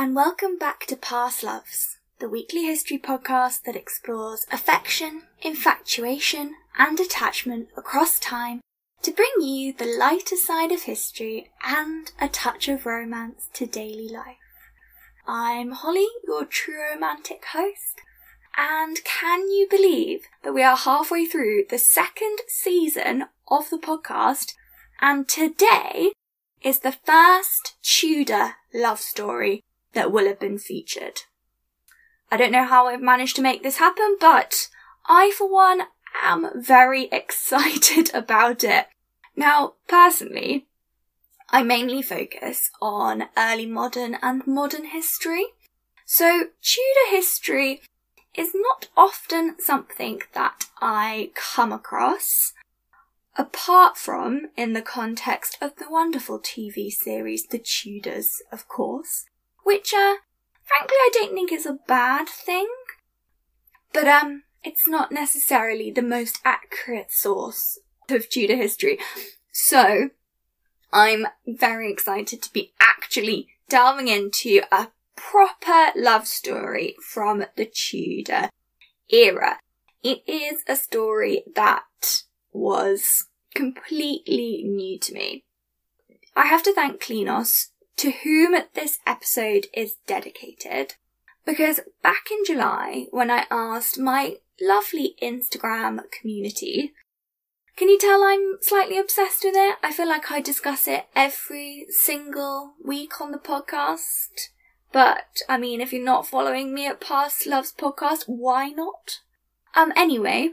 And welcome back to Past Loves, the weekly history podcast that explores affection, infatuation, and attachment across time to bring you the lighter side of history and a touch of romance to daily life. I'm Holly, your true romantic host, and can you believe that we are halfway through the second season of the podcast, and today is the first Tudor love story that will have been featured. I don't know how I've managed to make this happen, but I, for one, am very excited about it. Now, personally, I mainly focus on early modern and modern history. So Tudor history is not often something that I come across apart from in the context of the wonderful TV series The Tudors, of course, which, uh, frankly, I don't think is a bad thing. But, um, it's not necessarily the most accurate source of Tudor history. So, I'm very excited to be actually delving into a proper love story from the Tudor era. It is a story that was completely new to me. I have to thank Klinos, to whom this episode is dedicated, because back in July, when I asked my lovely Instagram community, can you tell I'm slightly obsessed with it? I feel like I discuss it every single week on the podcast. But, I mean, if you're not following me at Past Loves Podcast, why not? Um, anyway,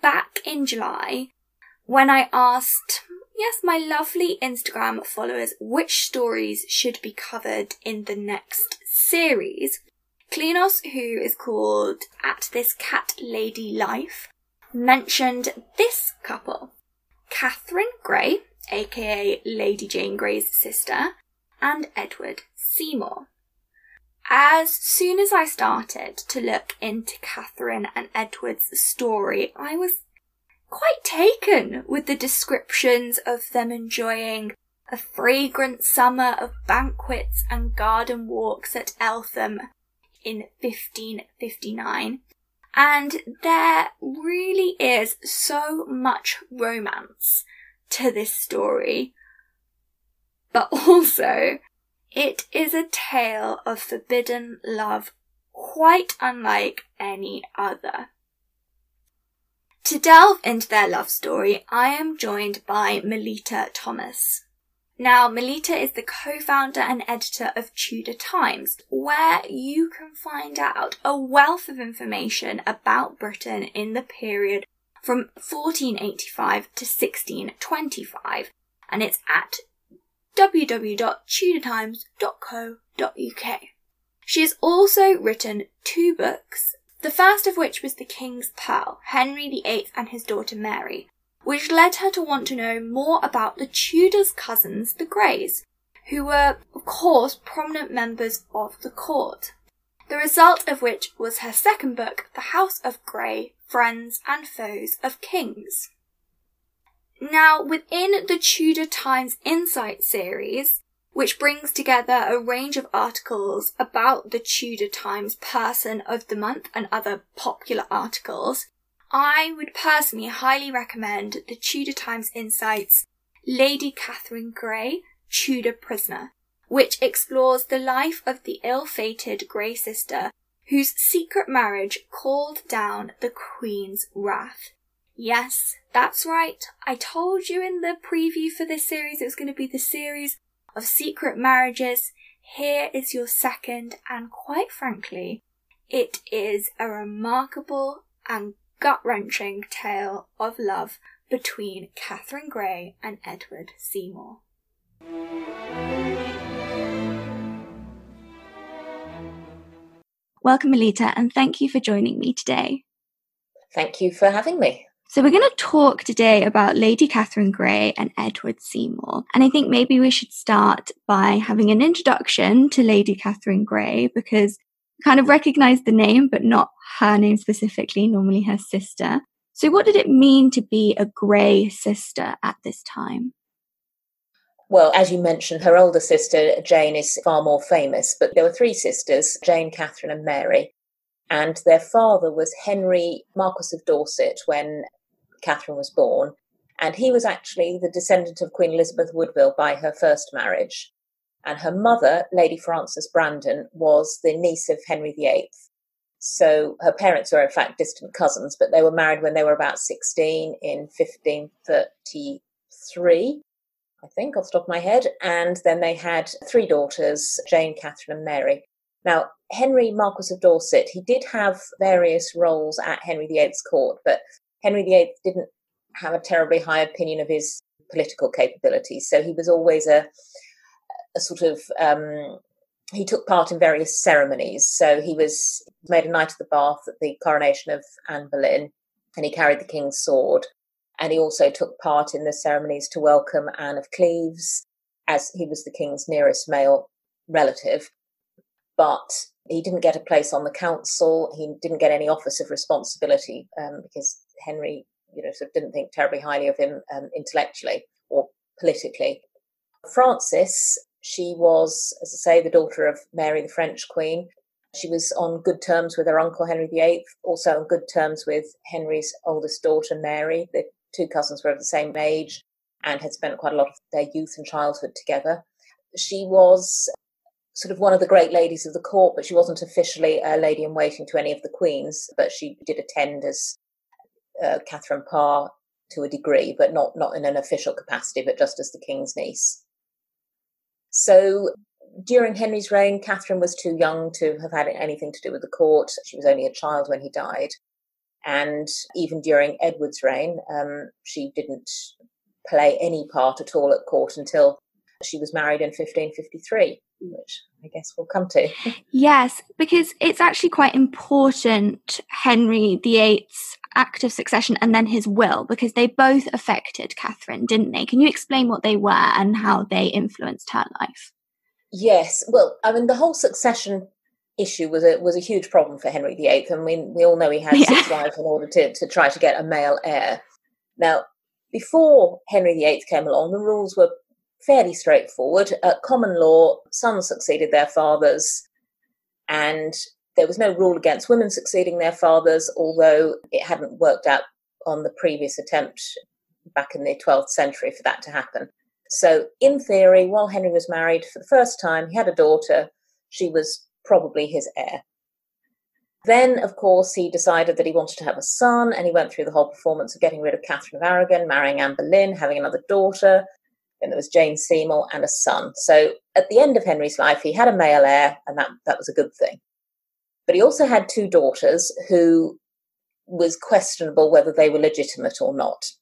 back in July, when I asked, yes, my lovely Instagram followers which stories should be covered in the next series, Klinos, who is called At This Cat Lady Life, mentioned this couple, Catherine Grey, aka Lady Jane Grey's sister, and Edward Seymour. As soon as I started to look into Catherine and Edward's story, I was quite taken with the descriptions of them enjoying a fragrant summer of banquets and garden walks at Eltham in 1559. And there really is so much romance to this story. But also, it is a tale of forbidden love quite unlike any other. To delve into their love story, I am joined by Melita Thomas. Now, Melita is the co-founder and editor of Tudor Times, where you can find out a wealth of information about Britain in the period from 1485 to 1625, and it's at www.tudortimes.co.uk. She has also written two books the first of which was the King's Pearl, Henry VIII and his daughter Mary, which led her to want to know more about the Tudors' cousins, the Greys, who were, of course, prominent members of the court. The result of which was her second book, The House of Grey, Friends and Foes of Kings. Now, within the Tudor Times Insight series, which brings together a range of articles about the Tudor Times person of the month and other popular articles. I would personally highly recommend the Tudor Times Insights Lady Catherine Grey, Tudor Prisoner, which explores the life of the ill-fated Grey sister whose secret marriage called down the Queen's wrath. Yes, that's right. I told you in the preview for this series it was going to be the series of secret marriages, here is your second, and quite frankly, it is a remarkable and gut wrenching tale of love between Catherine Grey and Edward Seymour. Welcome, Melita, and thank you for joining me today. Thank you for having me. So we're going to talk today about Lady Catherine Grey and Edward Seymour. And I think maybe we should start by having an introduction to Lady Catherine Grey because we kind of recognize the name, but not her name specifically, normally her sister. So what did it mean to be a Grey sister at this time? Well, as you mentioned, her older sister, Jane, is far more famous, but there were three sisters Jane, Catherine, and Mary. And their father was Henry, Marquis of Dorset, when Catherine was born. And he was actually the descendant of Queen Elizabeth Woodville by her first marriage. And her mother, Lady Frances Brandon, was the niece of Henry VIII. So her parents were, in fact, distant cousins, but they were married when they were about 16 in 1533, I think, off the top of my head. And then they had three daughters, Jane, Catherine, and Mary. Now, Henry, Marquis of Dorset, he did have various roles at Henry VIII's court, but Henry VIII didn't have a terribly high opinion of his political capabilities. So he was always a, a sort of um, he took part in various ceremonies. So he was made a Knight of the Bath at the coronation of Anne Boleyn, and he carried the King's sword. And he also took part in the ceremonies to welcome Anne of Cleves, as he was the King's nearest male relative. But he didn't get a place on the council. He didn't get any office of responsibility um, because Henry, you know, sort of didn't think terribly highly of him um, intellectually or politically. Frances she was, as I say, the daughter of Mary, the French Queen. She was on good terms with her uncle Henry VIII, also on good terms with Henry's oldest daughter, Mary. The two cousins were of the same age and had spent quite a lot of their youth and childhood together. She was sort of one of the great ladies of the court, but she wasn't officially a lady in waiting to any of the queens, but she did attend as uh, Catherine Parr to a degree, but not, not in an official capacity, but just as the king's niece. So during Henry's reign, Catherine was too young to have had anything to do with the court. She was only a child when he died. And even during Edward's reign, um, she didn't play any part at all at court until she was married in 1553, which I guess we'll come to. Yes, because it's actually quite important, Henry VIII's act of succession and then his will, because they both affected Catherine, didn't they? Can you explain what they were and how they influenced her life? Yes. Well, I mean, the whole succession issue was a was a huge problem for Henry VIII, and we we all know he had yeah. six wives in order to to try to get a male heir. Now, before Henry VIII came along, the rules were fairly straightforward. At common law, sons succeeded their fathers, and there was no rule against women succeeding their fathers, although it hadn't worked out on the previous attempt back in the 12th century for that to happen. So, in theory, while Henry was married for the first time, he had a daughter. She was probably his heir. Then, of course, he decided that he wanted to have a son, and he went through the whole performance of getting rid of Catherine of Aragon, marrying Anne Boleyn, having another daughter. Then there was Jane Seymour and a son. So, at the end of Henry's life, he had a male heir, and that, that was a good thing. But he also had two daughters who was questionable whether they were legitimate or not.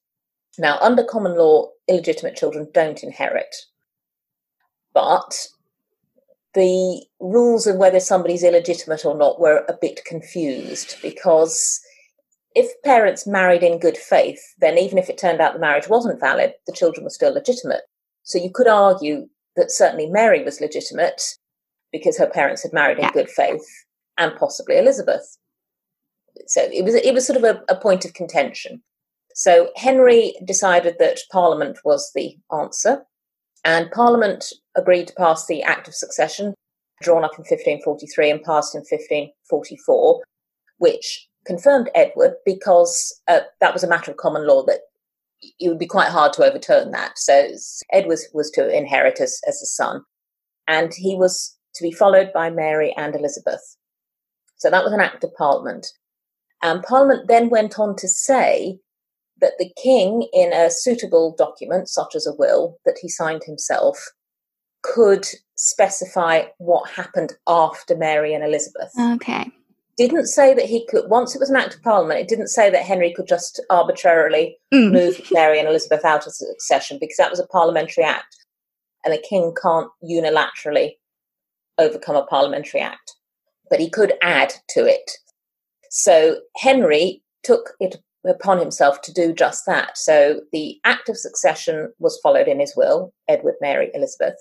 Now, under common law, illegitimate children don't inherit. But the rules of whether somebody's illegitimate or not were a bit confused because if parents married in good faith, then even if it turned out the marriage wasn't valid, the children were still legitimate. So you could argue that certainly Mary was legitimate because her parents had married in good faith, and possibly Elizabeth. So it was it was sort of a, a point of contention. So Henry decided that Parliament was the answer, and Parliament agreed to pass the Act of Succession, drawn up in 1543 and passed in 1544, which confirmed Edward because uh, that was a matter of common law that it would be quite hard to overturn that. So Edward was to inherit as, as a son, and he was to be followed by Mary and Elizabeth. So that was an act of Parliament. And Parliament then went on to say that the king, in a suitable document, such as a will that he signed himself, could specify what happened after Mary and Elizabeth. Okay. Didn't say that he could, once it was an act of parliament, it didn't say that Henry could just arbitrarily mm. move Mary and Elizabeth out of succession because that was a parliamentary act. And the king can't unilaterally overcome a parliamentary act but he could add to it. So Henry took it upon himself to do just that. So the act of succession was followed in his will, Edward, Mary, Elizabeth.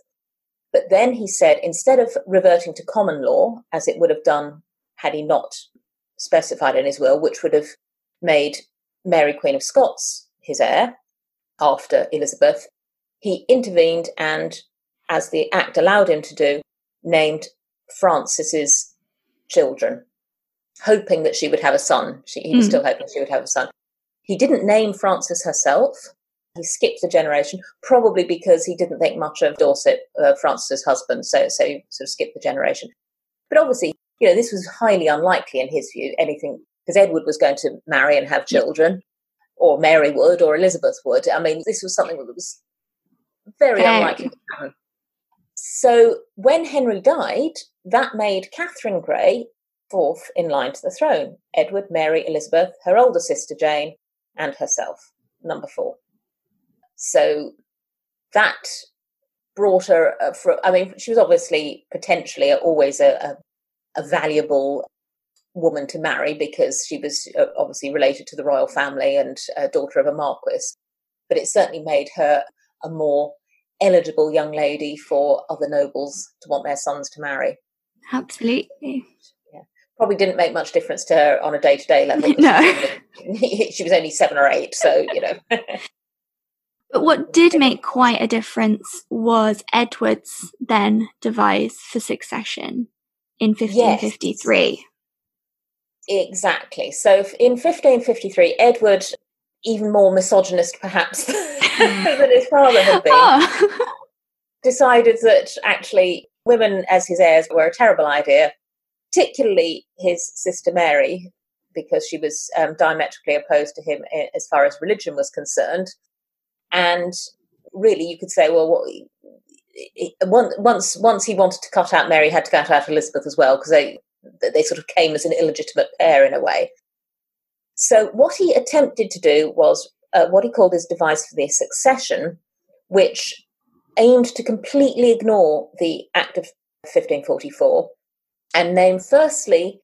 But then he said, instead of reverting to common law, as it would have done had he not specified in his will, which would have made Mary, Queen of Scots, his heir after Elizabeth, he intervened and, as the Act allowed him to do, named Frances's children, hoping that she would have a son. She, he was mm. still hoping she would have a son. He didn't name Frances herself. He skipped the generation, probably because he didn't think much of Dorset, uh, Frances's husband, so so he sort of skipped the generation. But obviously, you know, this was highly unlikely in his view. Anything because Edward was going to marry and have children, or Mary would, or Elizabeth would. I mean, this was something that was very unlikely to happen. So when Henry died, that made Catherine Grey fourth in line to the throne. Edward, Mary, Elizabeth, her older sister Jane, and herself, number four. So that brought her. Uh, for, I mean, she was obviously potentially always a, a, a valuable woman to marry because she was uh, obviously related to the royal family and a daughter of a marquis. But it certainly made her a more eligible young lady for other nobles to want their sons to marry. Absolutely. Yeah. Probably didn't make much difference to her on a day to day level. No. She was, only, she was only seven or eight, so, you know. but what did make quite a difference was Edward's then device for succession in 1553. Yes. Exactly. So in 1553, Edward, even more misogynist perhaps than his father had been, oh. decided that actually women as his heirs were a terrible idea, particularly his sister Mary, because she was um, diametrically opposed to him as far as religion was concerned. And really, you could say, well, what, once once he wanted to cut out Mary, he had to cut out Elizabeth as well because they they sort of came as an illegitimate pair in a way. So what he attempted to do was uh, what he called his device for the succession, which aimed to completely ignore the Act of 1544 and name firstly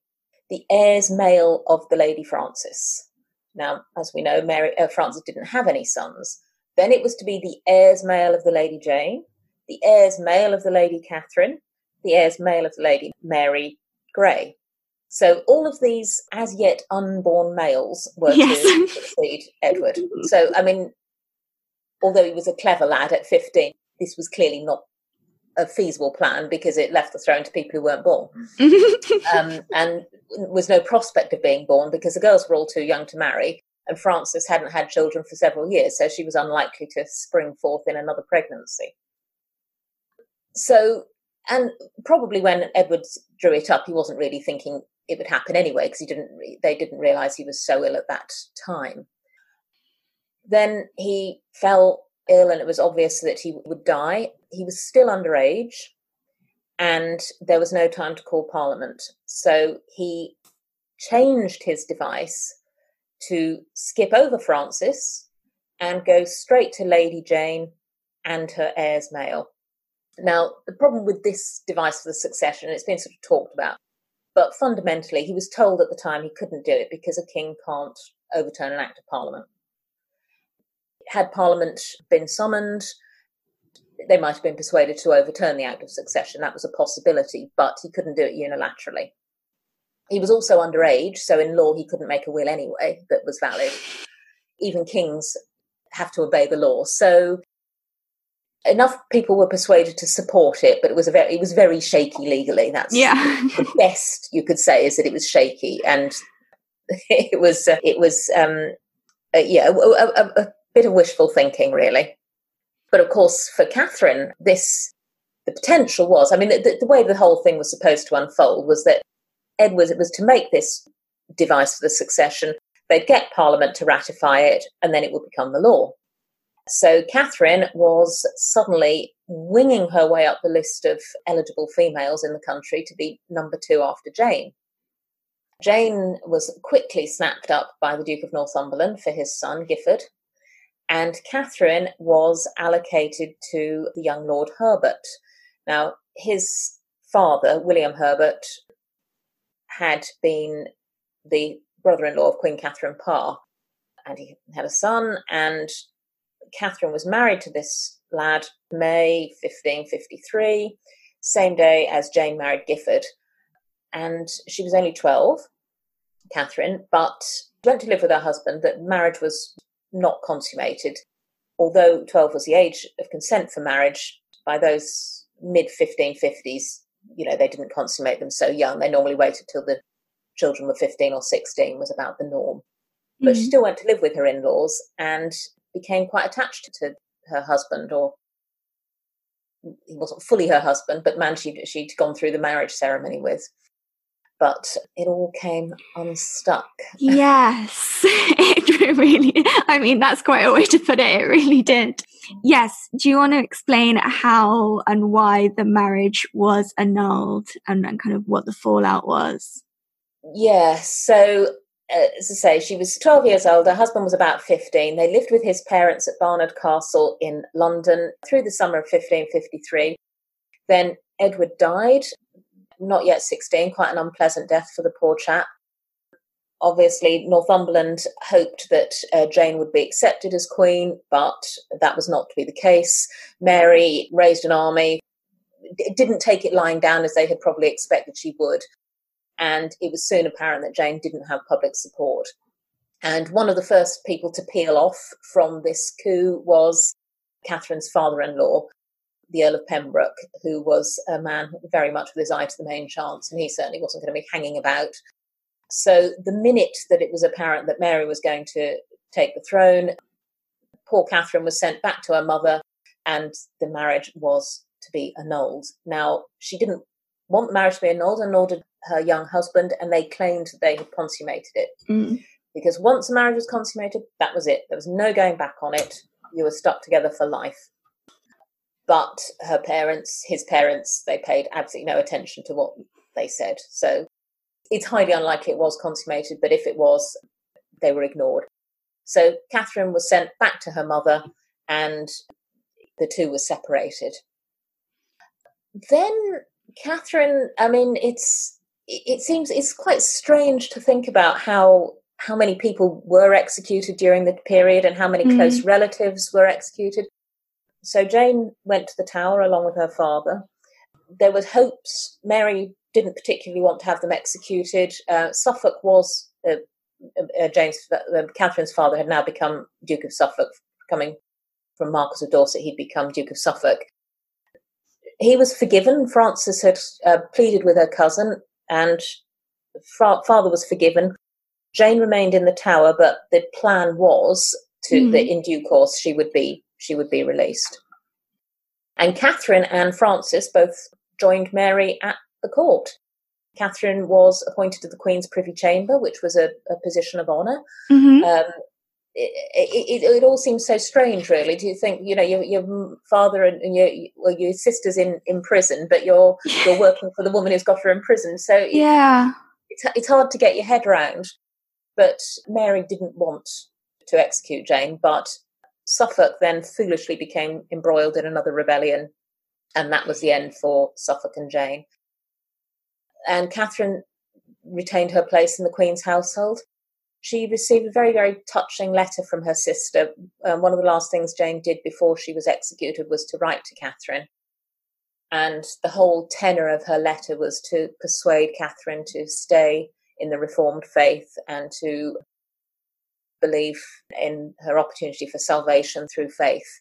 the heirs male of the Lady Frances. Now, as we know, Mary uh, Frances didn't have any sons. Then it was to be the heirs male of the Lady Jane, the heirs male of the Lady Catherine, the heirs male of the Lady Mary Grey. So all of these as yet unborn males were yes. to succeed Edward. So I mean, although he was a clever lad at fifteen, this was clearly not a feasible plan because it left the throne to people who weren't born, um, and was no prospect of being born because the girls were all too young to marry, and Frances hadn't had children for several years, so she was unlikely to spring forth in another pregnancy. So and probably when Edward drew it up, he wasn't really thinking it would happen anyway because he didn't. Re- they didn't realise he was so ill at that time. Then he fell ill, and it was obvious that he would die. He was still underage, and there was no time to call Parliament, so he changed his device to skip over Frances and go straight to Lady Jane and her heirs male. Now, the problem with this device for the succession, it's been sort of talked about, but fundamentally, he was told at the time he couldn't do it because a king can't overturn an act of parliament. Had parliament been summoned, they might have been persuaded to overturn the act of succession. That was a possibility, but he couldn't do it unilaterally. He was also underage, so in law, he couldn't make a will anyway that was valid. Even kings have to obey the law. So enough people were persuaded to support it, but it was a very it was very shaky legally. That's yeah. the best you could say is that it was shaky, and it was uh, it was um, uh, yeah a, a, a, bit of wishful thinking really. But of course, for Catherine, this the potential was. I mean, the, the way the whole thing was supposed to unfold was that Edward it was to make this device for the succession. They'd get Parliament to ratify it, and then it would become the law. So Catherine was suddenly winging her way up the list of eligible females in the country to be number two after Jane. Jane was quickly snapped up by the Duke of Northumberland for his son, Guildford, and Catherine was allocated to the young Lord Herbert. Now, his father, William Herbert, had been the brother in law of Queen Catherine Parr, and he had a son, and Catherine was married to this lad May 1553, same day as Jane married Guildford. And she was only 12, Catherine, but went to live with her husband. That marriage was not consummated. although 12 was the age of consent for marriage, by those mid 1550s, you know, they didn't consummate them so young. They normally waited till the children were 15 or 16 was about the norm. But mm-hmm. she still went to live with her in laws and became quite attached to her husband, or he wasn't fully her husband, but man she'd, she'd gone through the marriage ceremony with but it all came unstuck. Yes, it really, I mean, that's quite a way to put it. It really did. Yes. Do you want to explain how and why the marriage was annulled and, and kind of what the fallout was? Yeah. So, as I say, she was 12 years old. Her husband was about 15. They lived with his parents at Baynard Castle in London through the summer of 1553. Then Edward died not yet 16, quite an unpleasant death for the poor chap. Obviously, Northumberland hoped that uh, Jane would be accepted as queen, but that was not to be the case. Mary raised an army, didn't take it lying down as they had probably expected she would. And it was soon apparent that Jane didn't have public support. And one of the first people to peel off from this coup was Catherine's father in law, the Earl of Pembroke, who was a man very much with his eye to the main chance, and he certainly wasn't going to be hanging about. So the minute that it was apparent that Mary was going to take the throne, poor Catherine was sent back to her mother, and the marriage was to be annulled. Now, she didn't want the marriage to be annulled, did her young husband, and they claimed that they had consummated it. Mm. Because once the marriage was consummated, that was it. There was no going back on it. You were stuck together for life. But her parents, his parents, they paid absolutely no attention to what they said. So it's highly unlikely it was consummated, but if it was, they were ignored. So Catherine was sent back to her mother and the two were separated. Then Catherine, I mean, it's it seems it's quite strange to think about how how many people were executed during the period and how many mm. close relatives were executed. So Jane went to the Tower along with her father. There was hopes. Mary didn't particularly want to have them executed. Uh, Suffolk was uh, uh, James, uh, Catherine's father had now become Duke of Suffolk, coming from Marquis of Dorset. He'd become Duke of Suffolk. He was forgiven. Frances had uh, pleaded with her cousin, and fa- father was forgiven. Jane remained in the Tower, but the plan was to mm. that in due course she would be she would be released. And Catherine and Frances both joined Mary at the court. Catherine was appointed to the Queen's Privy Chamber, which was a, a position of honor mm-hmm. um, it, it, it, it, all seems so strange, really. Do you think, you know, your, your father and, your well, your sister's in, in prison, but you're you're working for the woman who's got her in prison? So yeah, it's it's hard to get your head around. But Mary didn't want to execute Jane, but Suffolk then foolishly became embroiled in another rebellion, and that was the end for Suffolk and Jane. And Catherine retained her place in the Queen's household. She received a very, very touching letter from her sister. Um, one of the last things Jane did before she was executed was to write to Catherine. And the whole tenor of her letter was to persuade Catherine to stay in the Reformed faith and to belief in her opportunity for salvation through faith.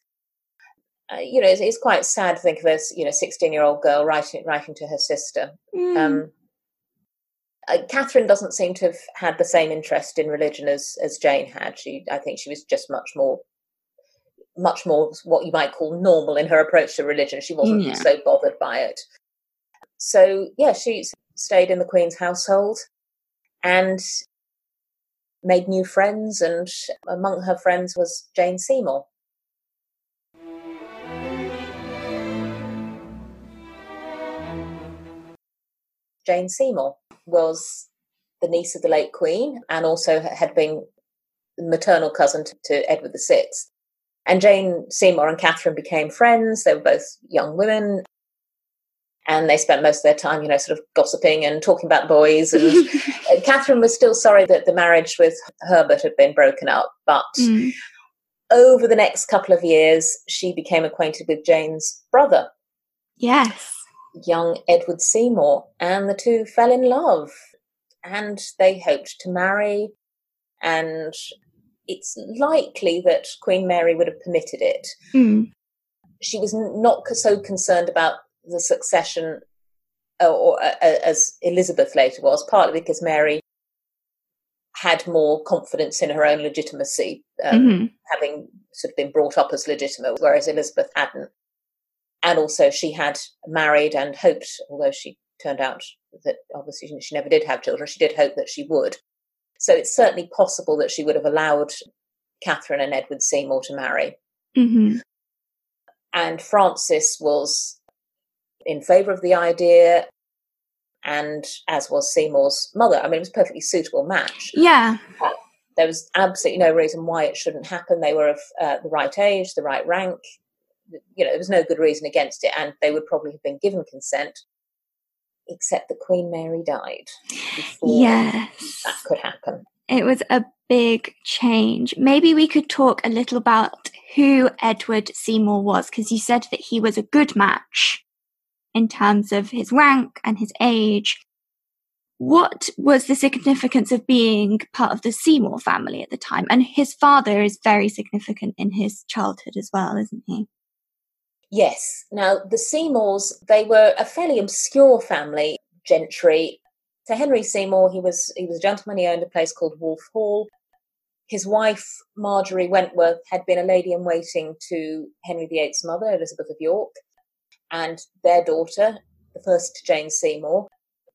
Uh, you know, it's, it's, quite sad to think of a you know sixteen year old girl writing writing to her sister. Mm. Um, uh, Catherine doesn't seem to have had the same interest in religion as as Jane had. She, I think, she was just much more, much more what you might call normal in her approach to religion. She wasn't yeah. so bothered by it. So yeah, she stayed in the Queen's household, and made new friends, and among her friends was Jane Seymour. Jane Seymour was the niece of the late Queen and also had been maternal cousin to, to Edward VI. And Jane Seymour and Catherine became friends. They were both young women and they spent most of their time, you know, sort of gossiping and talking about boys. And Catherine was still sorry that the marriage with Herbert had been broken up, but mm. over the next couple of years, she became acquainted with Jane's brother. Yes. Young Edward Seymour, and the two fell in love, and they hoped to marry. And it's likely that Queen Mary would have permitted it. Mm. She was not so concerned about the succession, or, or uh, as Elizabeth later was, partly because Mary had more confidence in her own legitimacy, um, mm-hmm. having sort of been brought up as legitimate, whereas Elizabeth hadn't. And also, she had married and hoped, although she turned out that obviously she never did have children, she did hope that she would. So it's certainly possible that she would have allowed Catherine and Edward Seymour to marry. Mm-hmm. And Frances was in favour of the idea, and as was Seymour's mother. I mean, it was a perfectly suitable match. Yeah. Uh, there was absolutely no reason why it shouldn't happen. They were of uh, the right age, the right rank. You know, there was no good reason against it, and they would probably have been given consent except that Queen Mary died before yes. that could happen. It was a big change. Maybe we could talk a little about who Edward Seymour was, because you said that he was a good match in terms of his rank and his age. What was the significance of being part of the Seymour family at the time? And his father is very significant in his childhood as well, isn't he? Yes. Now, the Seymours, they were a fairly obscure family, gentry. So Henry Seymour, he was he was a gentleman. He owned a place called Wolf Hall. His wife, Marjorie Wentworth, had been a lady in waiting to Henry VIII's mother, Elizabeth of York, and their daughter, the first Jane Seymour,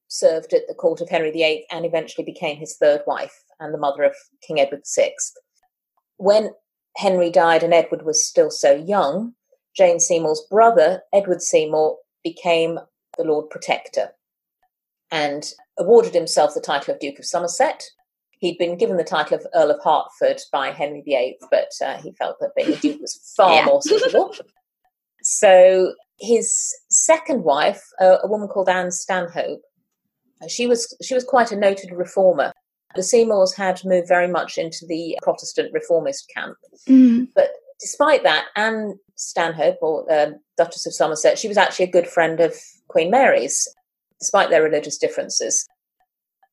served at the court of Henry VIII and eventually became his third wife and the mother of King Edward VI. When Henry died and Edward was still so young, Jane Seymour's brother, Edward Seymour, became the Lord Protector and awarded himself the title of Duke of Somerset. He'd been given the title of Earl of Hertford by Henry VIII, but uh, he felt that being a duke was far yeah. more suitable. so his second wife, uh, a woman called Anne Stanhope, she was she was quite a noted reformer. The Seymours had moved very much into the Protestant reformist camp, mm. but despite that, Anne Stanhope, or uh, Duchess of Somerset, she was actually a good friend of Queen Mary's, despite their religious differences.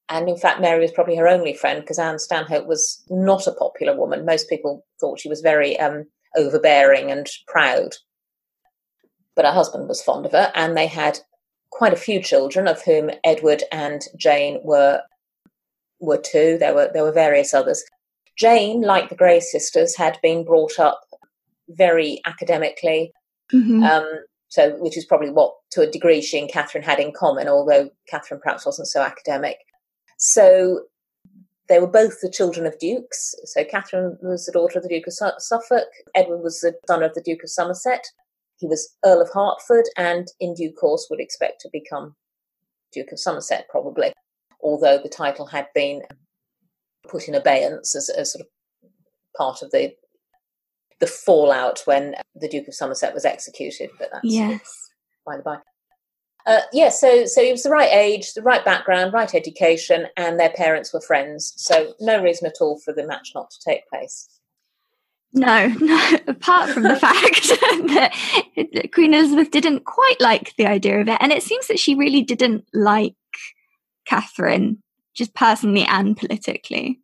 And in fact, Mary was probably her only friend because Anne Stanhope was not a popular woman. Most people thought she was very um, overbearing and proud. But her husband was fond of her, and they had quite a few children, of whom Edward and Jane were were two. There were there were various others. Jane, like the Grey sisters, had been brought up very academically. Mm-hmm. Um, so, which is probably what, to a degree, she and Catherine had in common, although Catherine perhaps wasn't so academic. So, they were both the children of dukes. So, Catherine was the daughter of the Duke of Suffolk, Edward was the son of the Duke of Somerset. He was Earl of Hertford and, in due course, would expect to become Duke of Somerset, probably, although the title had been put in abeyance as, as sort of part of the the fallout when the Duke of Somerset was executed. But that's yes, by the by. Uh, yeah, so so he was the right age, the right background, right education, and their parents were friends. So no reason at all for the match not to take place. No, no. Apart from the fact that Queen Elizabeth didn't quite like the idea of it, and it seems that she really didn't like Catherine, just personally and politically.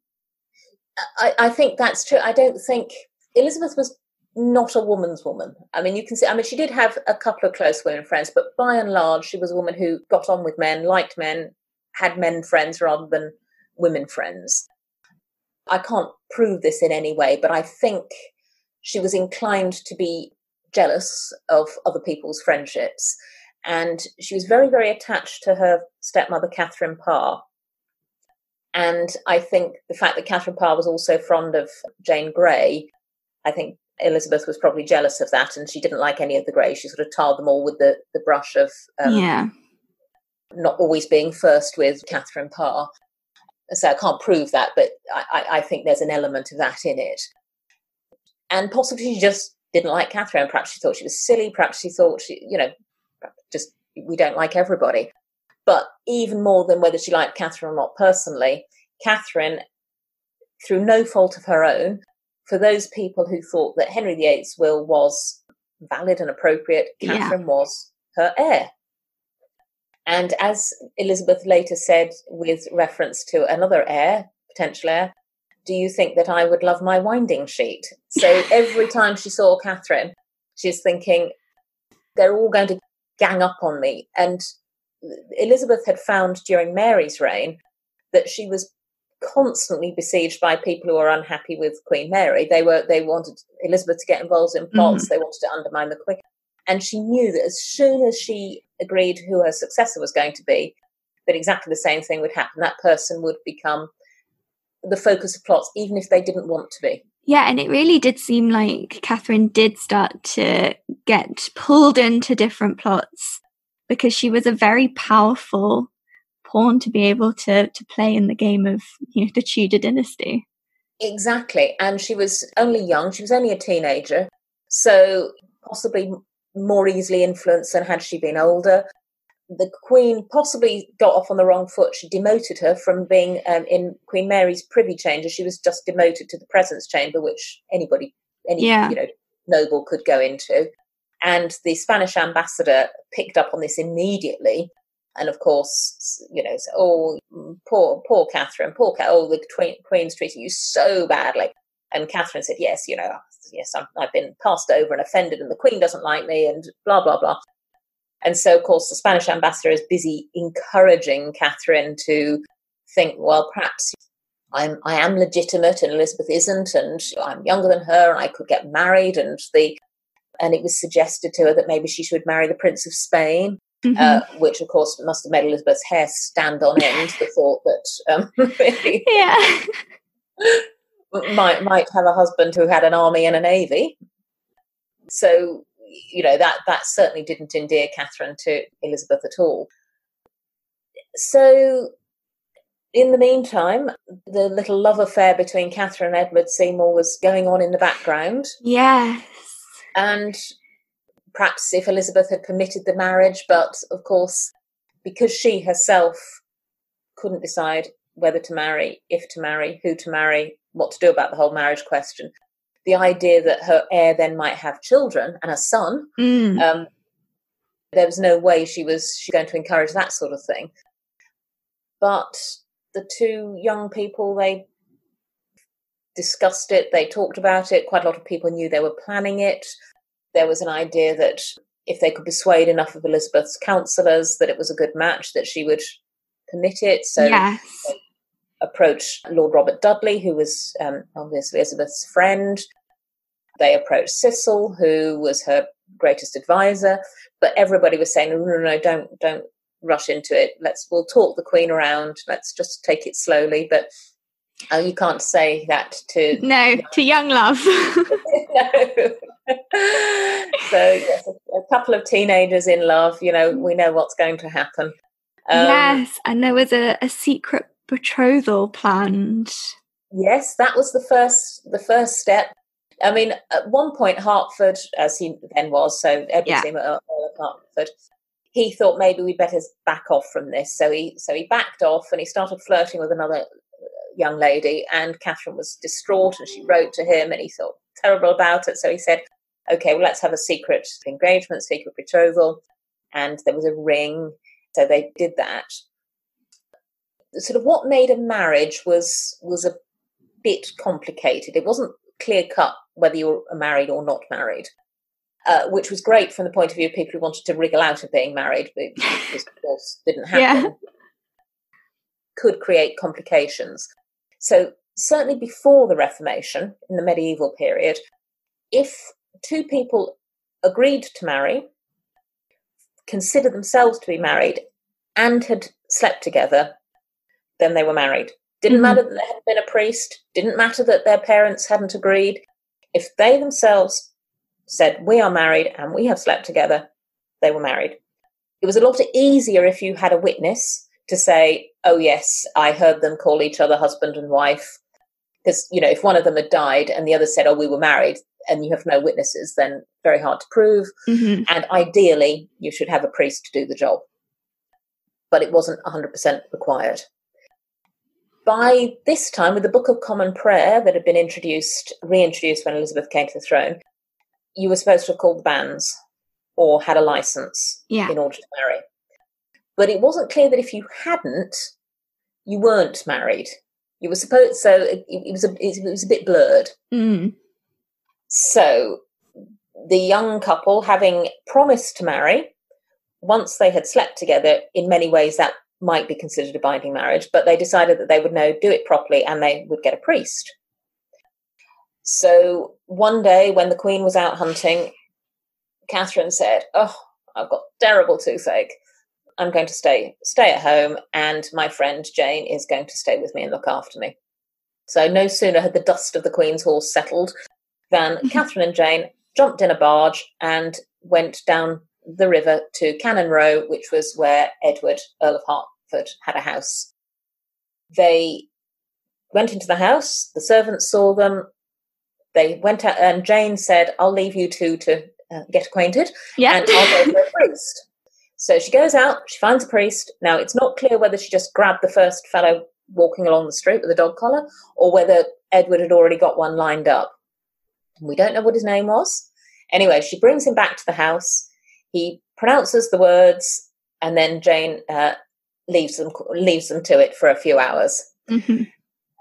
I, I think that's true. I don't think Elizabeth was not a woman's woman. I mean, you can see, I mean, she did have a couple of close women friends, but by and large, she was a woman who got on with men, liked men, had men friends rather than women friends. I can't prove this in any way, but I think she was inclined to be jealous of other people's friendships. And she was very, very attached to her stepmother, Catherine Parr. And I think the fact that Catherine Parr was also fond of Jane Grey I think Elizabeth was probably jealous of that, and she didn't like any of the Greys. She sort of tarred them all with the the brush of um, yeah, not always being first with Catherine Parr. So I can't prove that, but I, I think there's an element of that in it. And possibly she just didn't like Catherine. Perhaps she thought she was silly. Perhaps she thought she, you know, just we don't like everybody. But even more than whether she liked Catherine or not personally, Catherine, through no fault of her own, for those people who thought that Henry VIII's will was valid and appropriate, Catherine yeah. was her heir. And as Elizabeth later said, with reference to another heir, potential heir, do you think that I would love my winding sheet? So every time she saw Catherine, she's thinking, they're all going to gang up on me. And Elizabeth had found during Mary's reign that she was constantly besieged by people who were unhappy with Queen Mary. They were they wanted Elizabeth to get involved in plots. Mm. They wanted to undermine the Queen, and she knew that as soon as she agreed who her successor was going to be, that exactly the same thing would happen. That person would become the focus of plots, even if they didn't want to be. Yeah, and it really did seem like Catherine did start to get pulled into different plots because she was a very powerful pawn to be able to to play in the game of you know the Tudor dynasty. Exactly, and she was only young; she was only a teenager, so possibly more easily influenced than had she been older the Queen possibly got off on the wrong foot. She demoted her from being um, in Queen Mary's privy chamber. She was just demoted to the presence chamber, which anybody, any yeah. you know, noble could go into. And the Spanish ambassador picked up on this immediately. And of course, you know, so, oh, mm, poor, poor Catherine, poor Cat, oh, the Queen's treating you so badly. And Catherine said, yes, you know, ah, yes, i have been passed over and offended, and the Queen doesn't like me, and blah, blah, blah. And so, of course, the Spanish ambassador is busy encouraging Catherine to think, well, perhaps I'm, I am legitimate and Elizabeth isn't, and I'm younger than her, and I could get married. And the and it was suggested to her that maybe she should marry the Prince of Spain, mm-hmm. uh, which, of course, must have made Elizabeth's hair stand on end. the thought that um, really, yeah. might might have a husband who had an army and a navy. So you know that that certainly didn't endear Catherine to Elizabeth at all. So, in the meantime, the little love affair between Catherine and Edward Seymour was going on in the background. Yes, and perhaps if Elizabeth had permitted the marriage, but of course, because she herself couldn't decide whether to marry, if to marry, who to marry, what to do about the whole marriage question, the idea that her heir then might have children and a son, mm. um, there was no way she was she going to encourage that sort of thing. But the two young people, they discussed it, they talked about it. Quite a lot of people knew they were planning it. There was an idea that if they could persuade enough of Elizabeth's counsellors that it was a good match, that she would permit it. So yes approached Lord Robert Dudley, who was um, obviously Elizabeth's friend. They approached Cecil, who was her greatest advisor. But everybody was saying, no, no, no, don't, don't rush into it. Let's, we'll talk the Queen around. Let's just take it slowly. But uh, you can't say that to no to young love. no. so yes, a, a couple of teenagers in love. You know, we know what's going to happen. Um, yes, and there was a, a secret betrothal planned. Yes, that was the first the first step. I mean, at one point, Hertford, as he then was, so Edward yeah. Earl of Hertford, he thought maybe we'd better back off from this. So he so he backed off and he started flirting with another young lady. And Catherine was distraught, and she wrote to him, and he thought terrible about it. So he said, "Okay, well, let's have a secret engagement, secret betrothal." And there was a ring, so they did that sort of what made a marriage was was a bit complicated. It wasn't clear cut whether you were married or not married, uh, which was great from the point of view of people who wanted to wriggle out of being married, but of course didn't happen. Yeah. Could create complications. So certainly before the Reformation, in the medieval period, if two people agreed to marry, considered themselves to be married, and had slept together, then they were married. Didn't mm-hmm. matter that there had been a priest, didn't matter that their parents hadn't agreed. If they themselves said, We are married and we have slept together, they were married. It was a lot easier if you had a witness to say, Oh, yes, I heard them call each other husband and wife. Because, you know, if one of them had died and the other said, Oh, we were married, and you have no witnesses, then very hard to prove. Mm-hmm. And ideally, you should have a priest to do the job. But it wasn't 100% required by this time, with the Book of Common Prayer that had been introduced, reintroduced when Elizabeth came to the throne, you were supposed to have called the banns or had a license yeah. in order to marry. But it wasn't clear that if you hadn't, you weren't married. You were supposed so it, it was a it was a bit blurred. Mm. So the young couple, having promised to marry, once they had slept together, in many ways that might be considered a binding marriage, but they decided that they would know do it properly and they would get a priest. So one day when the Queen was out hunting, Catherine said, Oh, I've got terrible toothache. I'm going to stay stay at home, and my friend Jane is going to stay with me and look after me. So no sooner had the dust of the Queen's horse settled than Catherine and Jane jumped in a barge and went down the river to Cannon Row, which was where Edward, Earl of Hertford, had a house. They went into the house, the servants saw them, they went out, and Jane said, I'll leave you two to uh, get acquainted, Yeah. and I'll go for a priest. So she goes out, she finds a priest. Now, it's not clear whether she just grabbed the first fellow walking along the street with a dog collar or whether Edward had already got one lined up. We don't know what his name was. Anyway, she brings him back to the house. He pronounces the words, and then Jane uh, leaves them leaves them to it for a few hours. Mhm.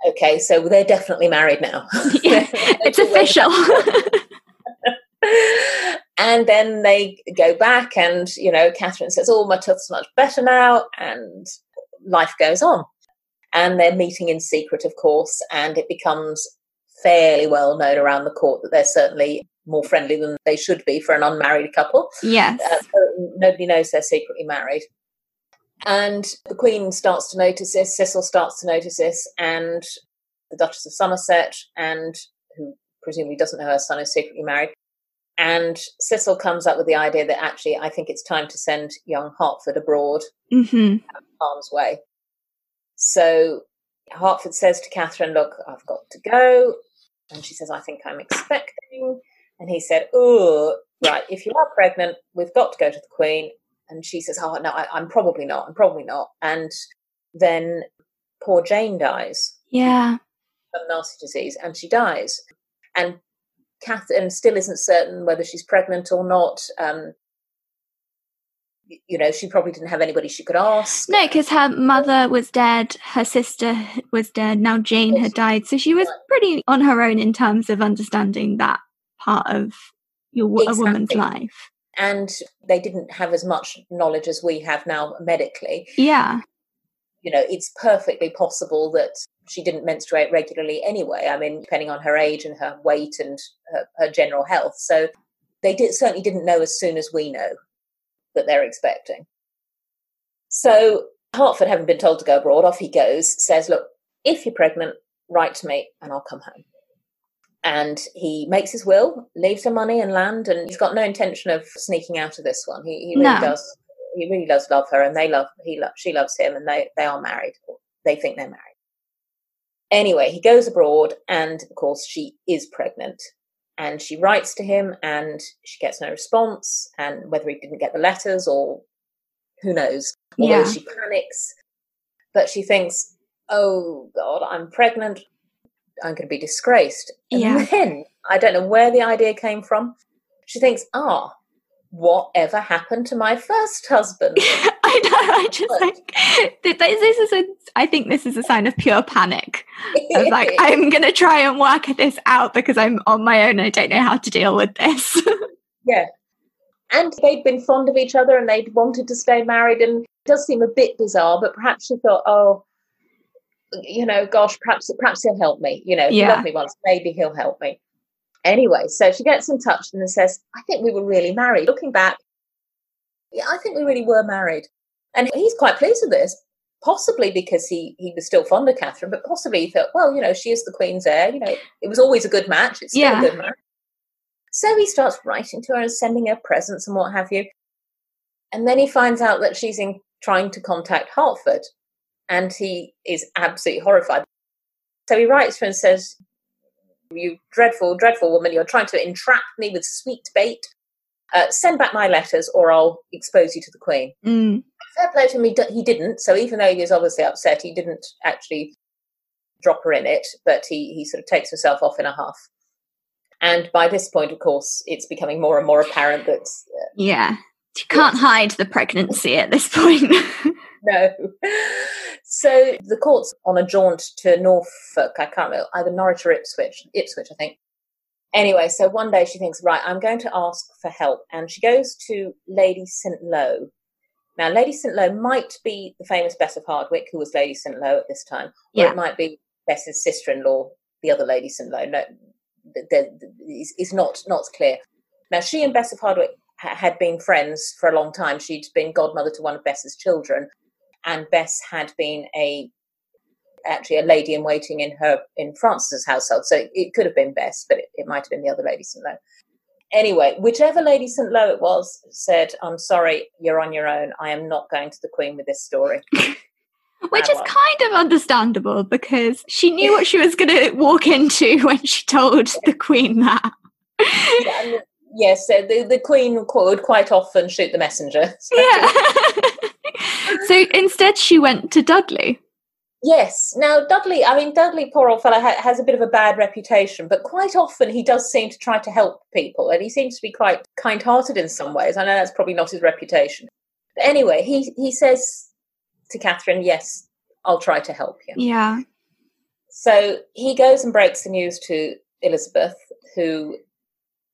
Okay, so they're definitely married now. Yeah, it's official. and then they go back, and you know, Catherine says, "Oh, my tooth's much better now," and life goes on. And they're meeting in secret, of course, and it becomes fairly well known around the court that they're certainly more friendly than they should be for an unmarried couple. yes. Uh, so nobody knows they're secretly married. And the Queen starts to notice this, Cecil starts to notice this, and the Duchess of Somerset, and who presumably doesn't know her son is secretly married. And Cecil comes up with the idea that actually, I think it's time to send young Hertford abroad, hmm harm's way. So Hertford says to Catherine, Look, I've got to go. And she says, I think I'm expecting. And he said, Oh, right, if you are pregnant, we've got to go to the Queen. And she says, Oh, no, I, I'm probably not. I'm probably not. And then poor Jane dies Yeah. of nasty disease and she dies. And Catherine still isn't certain whether she's pregnant or not. Um, you know, she probably didn't have anybody she could ask. No, because her mother was dead, her sister was dead, now Jane had died. So she was pretty on her own in terms of understanding that part of your wo- a woman's life. and they didn't have as much knowledge as we have now medically. Yeah. You know, it's perfectly possible that she didn't menstruate regularly anyway. I mean, depending on her age and her weight and her, her general health. So they did, certainly didn't know as soon as we know that they're expecting. So Hertford, having been told to go abroad, off he goes, says, Look, if you're pregnant, write to me and I'll come home. And he makes his will, leaves her money and land, and he's got no intention of sneaking out of this one. He, he really No. does. He really does love her, and they love he lo- she loves him, and they they are married. Or they think they're married. Anyway, he goes abroad, and of course, she is pregnant. And she writes to him, and she gets no response. And whether he didn't get the letters or who knows, although Yeah. she panics, but she thinks, "Oh God, I'm pregnant. I'm going to be disgraced." And Yeah. then I don't know where the idea came from. She thinks, "Ah, whatever happened to my first husband?" I know. I just like th- th- this is a. I think this is a sign of pure panic. Of like I'm gonna try and work this out because I'm on my own. and I don't know how to deal with this. Yeah. And they'd been fond of each other and they'd wanted to stay married. And it does seem a bit bizarre, but perhaps she thought, oh, you know, gosh, perhaps perhaps he'll help me. You know, if he Yeah. loved me once, maybe he'll help me. Anyway, so she gets in touch and says, I think we were really married. Looking back, yeah, I think we really were married. And he's quite pleased with this, possibly because he, he was still fond of Catherine, but possibly he thought, well, you know, she is the Queen's heir. You know, it was always a good match. It's still Yeah. a good match. So he starts writing to her and sending her presents and what have you. And then he finds out that she's in trying to contact Hertford. And he is absolutely horrified. So he writes to her and says, You dreadful, dreadful woman, you're trying to entrap me with sweet bait. Uh, send back my letters or I'll expose you to the Queen. Mm. Fair play to him, he, d- he didn't. So even though he was obviously upset, he didn't actually drop her in it, but he, he sort of takes himself off in a huff. And by this point, of course, it's becoming more and more apparent that uh, Yeah. You can't hide the pregnancy at this point. no. So the court's on a jaunt to Norfolk. I can't remember either Norwich or Ipswich. Ipswich, I think. Anyway, so one day she thinks, right, I'm going to ask for help, and she goes to Lady St. Lo. Now, Lady St. Lo might be the famous Bess of Hardwick, who was Lady St. Lo at this time, or Yeah. it might be Bess's sister-in-law, the other Lady St. Lo. No, it's not not clear. Now, she and Bess of Hardwick ha- had been friends for a long time. She'd been godmother to one of Bess's children, and Bess had been a actually a lady in waiting in her in Frances's household. So it could have been Bess, but it, it might have been the other Lady St. Lo. Anyway, whichever Lady St. Lo it was said, I'm sorry, you're on your own. I am not going to the Queen with this story. Which is kind of understandable because she knew what she was going to walk into when she told the Queen that. Yeah, yes, so the, the Queen would quite often shoot the messenger. So- Yeah. so instead, she went to Dudley. Yes. Now, Dudley, I mean, Dudley, poor old fellow, ha- has a bit of a bad reputation, but quite often he does seem to try to help people, and he seems to be quite kind hearted in some ways. I know that's probably not his reputation. But anyway, he, he says to Catherine, Yes, I'll try to help you. Yeah. So he goes and breaks the news to Elizabeth, who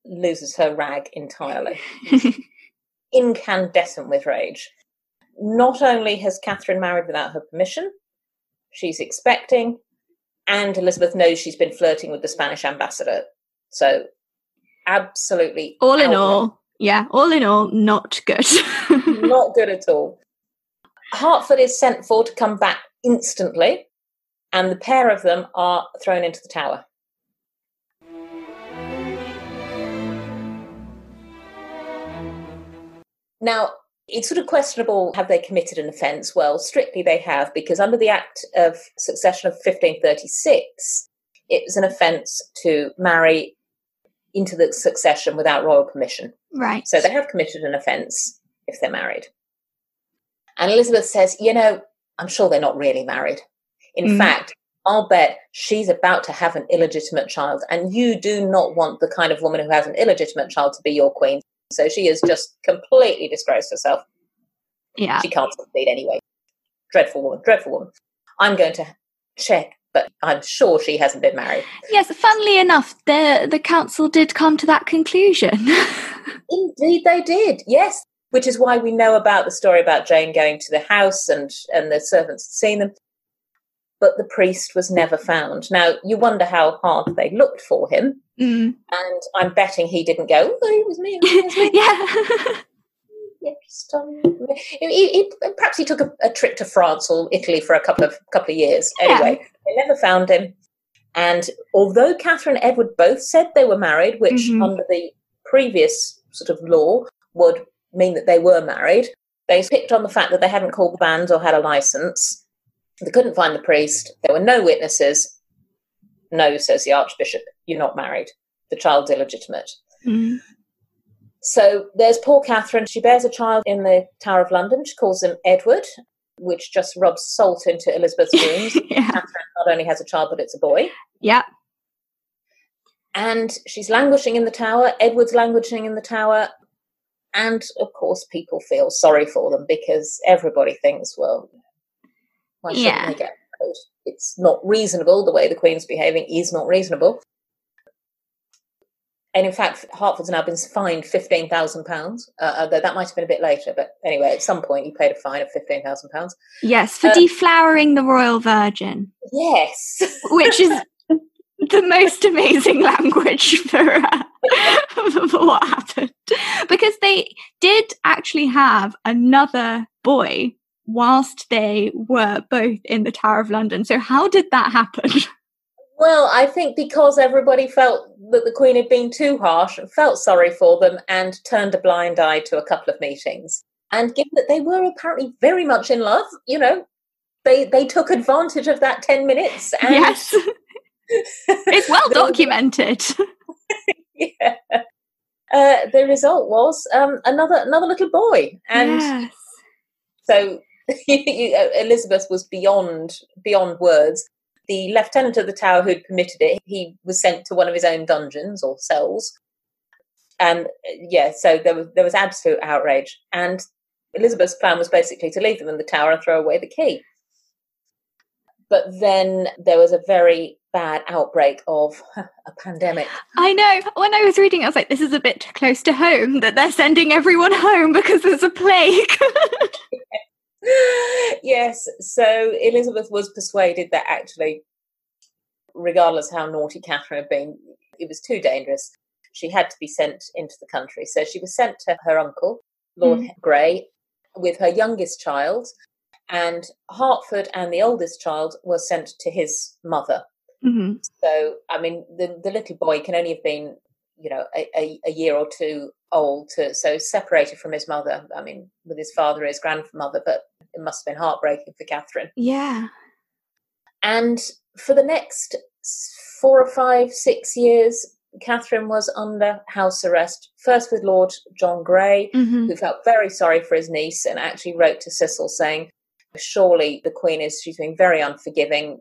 loses her rag entirely, incandescent with rage. Not only has Catherine married without her permission, she's expecting, and Elizabeth knows she's been flirting with the Spanish ambassador. So, absolutely. all in all, yeah, all in all, not good. not good at all. Hertford is sent for to come back instantly, and the pair of them are thrown into the tower. Now, it's sort of questionable have they committed an offence? Well, strictly they have, because under the Act of Succession of 1536, it was an offence to marry into the succession without royal permission. right. So they have committed an offence if they're married. And Elizabeth says, you know, I'm sure they're not really married. In Mm. fact, I'll bet she's about to have an illegitimate child, and you do not want the kind of woman who has an illegitimate child to be your queen. So she has just completely disgraced herself. yeah. She can't succeed anyway. Dreadful woman, dreadful woman. I'm going to check, but I'm sure she hasn't been married. Yes, funnily enough, the the council did come to that conclusion. Indeed, they did. Yes, which is why we know about the story about Jane going to the house and and the servants had seen them. But the priest was never found. Now you wonder how hard they looked for him, Mm. and I'm betting he didn't go. Oh, it was me. It was me. yeah. Yeah, just, um, he, he, he- perhaps he took a, a trip to France or Italy for a couple of couple of years. Yeah. Anyway, they never found him. And although Catherine and Edward both said they were married, which Mhm. under the previous sort of law would mean that they were married, they picked on the fact that they hadn't called the band or had a license. They couldn't find the priest. There were no witnesses. No, says the Archbishop, you're not married. The child's illegitimate. Mm. So there's poor Catherine. She bears a child in the Tower of London. She calls him Edward, which just rubs salt into Elizabeth's wounds. yeah. Catherine not only has a child, but it's a boy. Yeah. And she's languishing in the tower. Edward's languishing in the tower. And of course, people feel sorry for them because everybody thinks, well, why shouldn't Yeah. they get married? It's not reasonable. The way the Queen's behaving is not reasonable. And in fact, Hertford's now been fined fifteen thousand pounds. Uh, although that might have been a bit later, but anyway, at some point he paid a fine of fifteen thousand pounds. Yes, for Uh, deflowering the royal virgin, Yes, which is the most amazing language for, uh, for what happened. Because they did actually have another boy whilst they were both in the Tower of London. So how did that happen? Well, I think because everybody felt that the Queen had been too harsh felt sorry for them and turned a blind eye to a couple of meetings. And given that they were apparently very much in love, you know, they, they took advantage of that 10 minutes. And yes, it's well documented. yeah. Uh, the result was um, another another little boy, and yes. so Elizabeth was beyond beyond words. The lieutenant of the tower who'd permitted it, he was sent to one of his own dungeons or cells, and uh, yeah, so there was there was absolute outrage. And Elizabeth's plan was basically to leave them in the tower and throw away the key. but then there was a very bad outbreak of a pandemic. I know. When I was reading, I was like, this is a bit close to home that they're sending everyone home because there's a plague. yes. So Elizabeth was persuaded that actually, regardless how naughty Catherine had been, it was too dangerous. She had to be sent into the country. So she was sent to her uncle, Lord mm. Grey, with her youngest child, and Hertford and the oldest child were sent to his mother. Mm-hmm. So, I mean, the, the little boy can only have been, you know, a, a, a, year or two old, to, so separated from his mother. I mean, with his father, his grandmother, but it must have been heartbreaking for Catherine. Yeah. And for the next four or five, six years, Catherine was under house arrest, first with Lord John Grey, mm-hmm. who felt very sorry for his niece and actually wrote to Cecil saying, Surely the Queen is, she's been very unforgiving.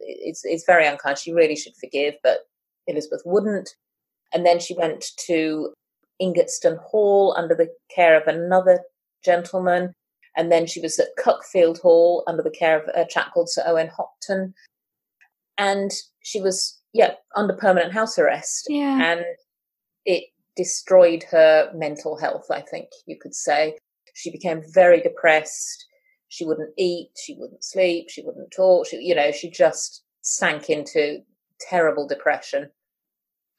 It's, it's very unkind. She really should forgive, but Elizabeth wouldn't. And then she went to Ingatestone Hall under the care of another gentleman. And then she was at Cockfield Hall under the care of a chap called Sir Owen Hopton. And she was, yeah, under permanent house arrest. Yeah. And it destroyed her mental health, I think you could say. She became very depressed. She wouldn't eat, she wouldn't sleep, she wouldn't talk. She, you know, she just sank into terrible depression.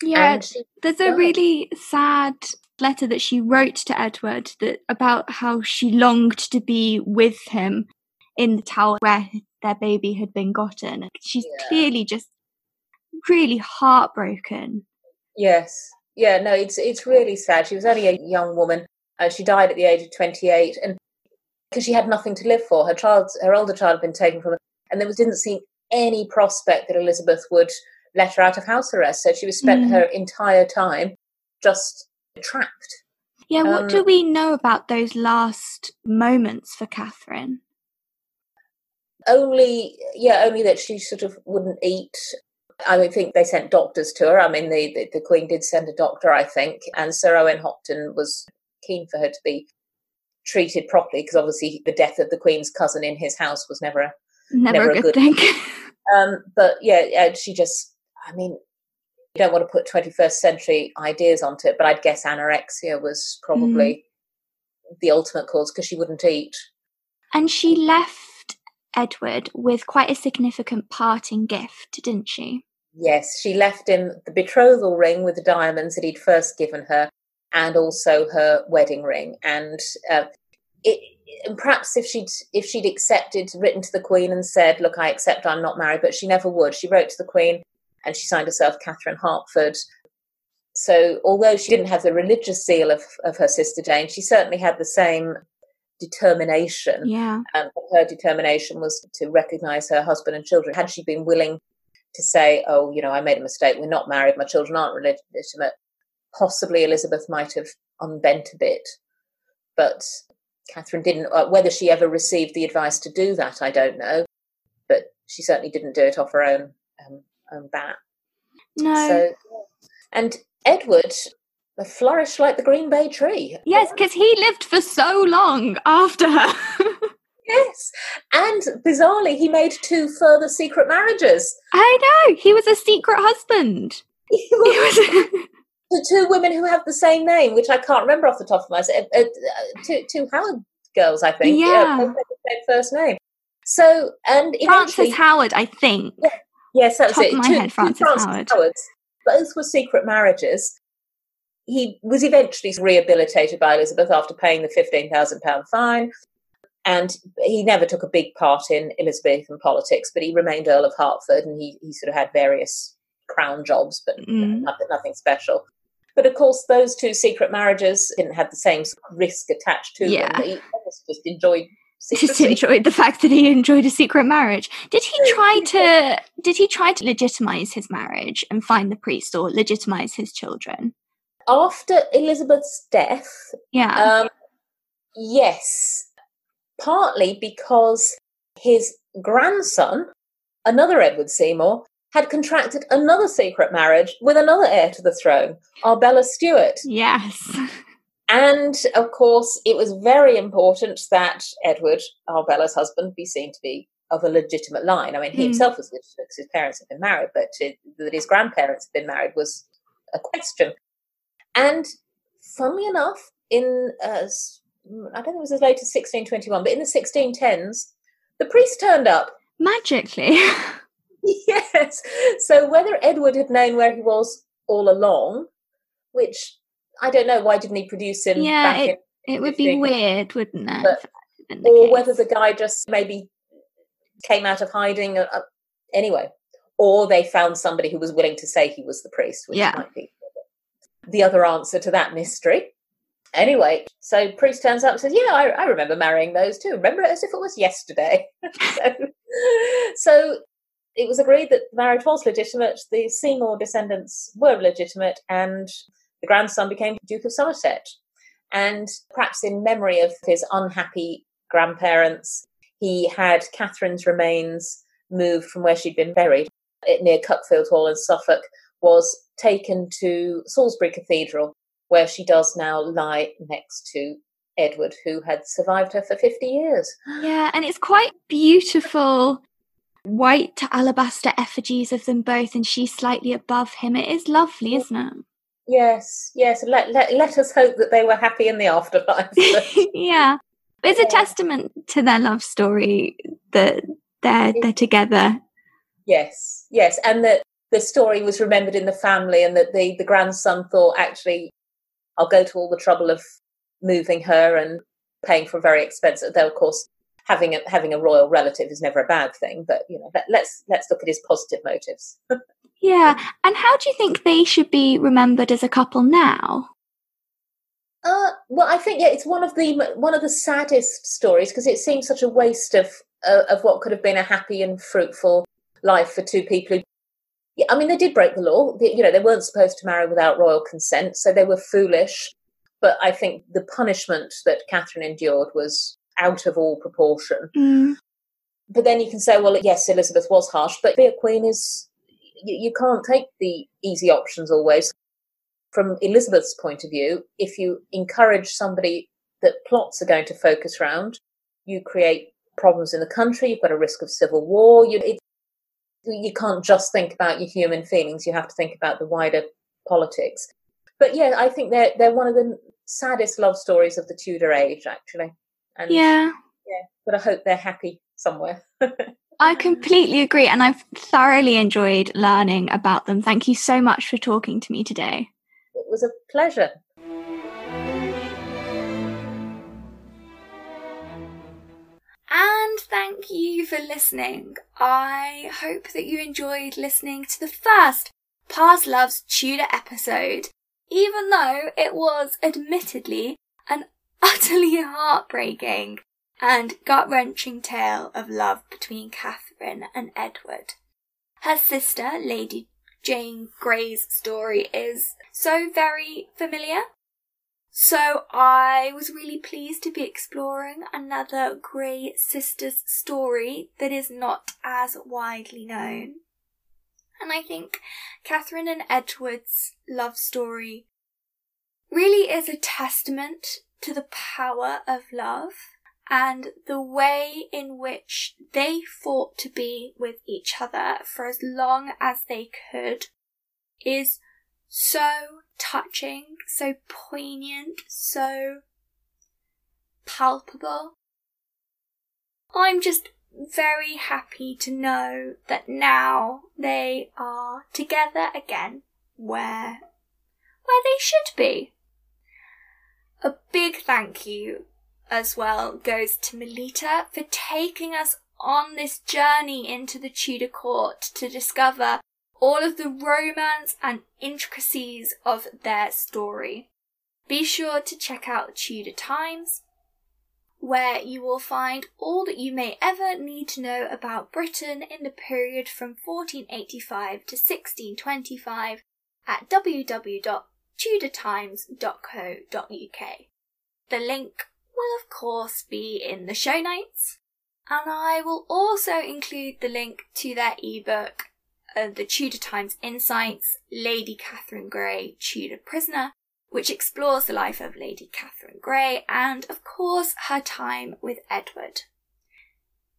Yeah, there's a really sad letter that she wrote to Edward that about how she longed to be with him in the tower where their baby had been gotten. She's yeah. clearly just really heartbroken. Yes. Yeah, no, it's it's really sad. She was only a young woman. Uh, she died at the age of 28 and because she had nothing to live for. Her child her older child had been taken from her and there was didn't seem any prospect that Elizabeth would let her out of house arrest. So she was spent mm. her entire time just trapped. Yeah, what um, do we know about those last moments for Catherine? Only, yeah, only that she sort of wouldn't eat. I think they sent doctors to her. I mean, the, the, the Queen did send a doctor, I think, and Sir Owen Hopton was keen for her to be treated properly because obviously the death of the Queen's cousin in his house was never a, never, never a good, good thing. um, but yeah, she just, I mean, you don't want to put 21st century ideas onto it, but I'd guess anorexia was probably mm. the ultimate cause because she wouldn't eat. And she left Edward with quite a significant parting gift, didn't she? Yes, she left him the betrothal ring with the diamonds that he'd first given her and also her wedding ring. And uh, it, and perhaps if she'd if she'd accepted, written to the Queen and said, "Look, I accept, I'm not married," but she never would. She wrote to the Queen and she signed herself Catherine Hertford. So, although she didn't have the religious zeal of, of her sister Jane, she certainly had the same determination. Yeah. And her determination was to recognize her husband and children. Had she been willing to say, oh, you know, I made a mistake, we're not married, my children aren't legitimate, possibly Elizabeth might have unbent a bit. But Catherine didn't. Uh, whether she ever received the advice to do that, I don't know. But she certainly didn't do it off her own um, own bat. No. So, and Edward flourished like the Green Bay tree. Yes, because he lived for so long after her. yes, and bizarrely, he made two further secret marriages. I know. He was a secret husband. He was. He was the two women who have the same name, which I can't remember off the top of my head, uh, uh, two, two Howard girls, I think. Yeah, yeah first name. So, and Frances Howard, I think. Yeah, yes, that was top it. Of my two, head, Frances, Frances Howard. Howards. Both were secret marriages. He was eventually rehabilitated by Elizabeth after paying the fifteen thousand pound fine, and he never took a big part in Elizabethan politics. But he remained Earl of Hertford, and he he sort of had various crown jobs, but mm. nothing, nothing special. But of course, those two secret marriages didn't have the same risk attached to yeah. them. He just enjoyed. Just enjoyed the fact that he enjoyed a secret marriage. Did he try to? Did he try to legitimize his marriage and find the priest or legitimize his children? After Elizabeth's death, yeah, um, yes, partly because his grandson, another Edward Seymour, had contracted another secret marriage with another heir to the throne, Arbella Stuart. Yes. And of course, it was very important that Edward, Arbella's husband, be seen to be of a legitimate line. I mean, he mm. himself was legitimate because his parents had been married, but to, that his grandparents had been married was a question. And funnily enough, in uh, I don't think it was as late as 1621, but in the 1610s, the priest turned up magically. yes. So whether Edward had known where he was all along, which I don't know, why didn't he produce him? Yeah, it, it would be weird, wouldn't it? Or case. whether the guy just maybe came out of hiding. Uh, uh, anyway, or they found somebody who was willing to say he was the priest, which yeah. might be the other answer to that mystery. Anyway, so priest turns up and says, "Yeah, I, I remember marrying those too. Remember it as if it was yesterday." so, so it was agreed that the marriage was legitimate. The Seymour descendants were legitimate, and the grandson became Duke of Somerset. And perhaps in memory of his unhappy grandparents, he had Catherine's remains moved from where she'd been buried near Cockfield Hall in Suffolk, was taken to Salisbury Cathedral, where she does now lie next to Edward, who had survived her for 50 years. Yeah, and it's quite beautiful white alabaster effigies of them both, and she's slightly above him. It is lovely, isn't it? Yes, yes. Let, let, let us hope that they were happy in the afterlife. yeah. It's a testament to their love story that they're they're together. Yes, yes, and that the story was remembered in the family, and that the the grandson thought, actually, I'll go to all the trouble of moving her and paying for a very expensive. Though, of course, having a having a royal relative is never a bad thing, but you know, let, let's let's look at his positive motives. yeah, and how do you think they should be remembered as a couple now? Uh, well, I think yeah, it's one of the one of the saddest stories because it seems such a waste of uh, of what could have been a happy and fruitful life for two people who. Yeah, I mean, they did break the law. They, you know, they weren't supposed to marry without royal consent, so they were foolish. But I think the punishment that Catherine endured was out of all proportion. Mm. But then you can say, well, yes, Elizabeth was harsh, but be a queen is you, you can't take the easy options always from Elizabeth's point of view, if you encourage somebody that plots are going to focus around, you create problems in the country. You've got a risk of civil war. You, it, you can't just think about your human feelings. You have to think about the wider politics. But yeah, I think they're they're one of the saddest love stories of the Tudor age, actually. And yeah, yeah. But I hope they're happy somewhere. I completely agree, and I've thoroughly enjoyed learning about them. Thank you so much for talking to me today It was a pleasure. And thank you for listening. I hope that you enjoyed listening to the first Past Loves Tudor episode, even though it was admittedly an utterly heartbreaking and gut wrenching tale of love between Catherine and Edward. Her sister, Lady Jane Grey's story is so very familiar. So I was really pleased to be exploring another Grey sisters story that is not as widely known. And I think Catherine and Edward's love story really is a testament to the power of love and the way in which they fought to be with each other for as long as they could is so touching, so poignant, so palpable. I'm just very happy to know that now they are together again where where they should be. A big thank you as well goes to Melita for taking us on this journey into the Tudor court to discover all of the romance and intricacies of their story. Be sure to check out Tudor Times, where you will find all that you may ever need to know about Britain in the period from 1485 to 1625 at www.tudortimes.co.uk. The link will of course be in the show notes, and I will also include the link to their ebook, uh, The Tudor Times Insights Lady Catherine Grey, Tudor Prisoner, which explores the life of Lady Catherine Grey and, of course, her time with Edward.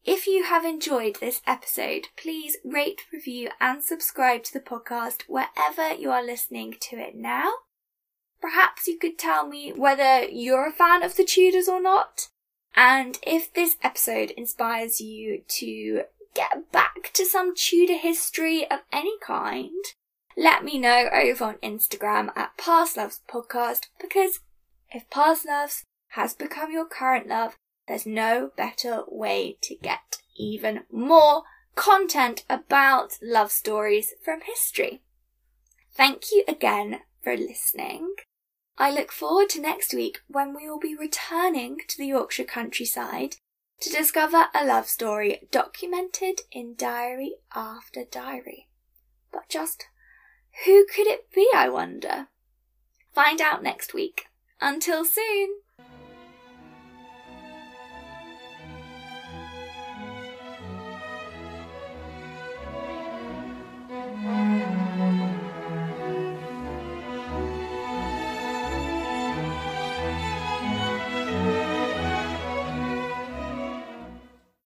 If you have enjoyed this episode, please rate, review, and subscribe to the podcast wherever you are listening to it now. Perhaps you could tell me whether you're a fan of the Tudors or not, and if this episode inspires you to get back to some Tudor history of any kind, let me know over on Instagram at Past Loves Podcast because if past loves has become your current love, there's no better way to get even more content about love stories from history. Thank you again for listening. I look forward to next week when we will be returning to the Yorkshire countryside to discover a love story documented in diary after diary. But just who could it be, I wonder? Find out next week. Until soon!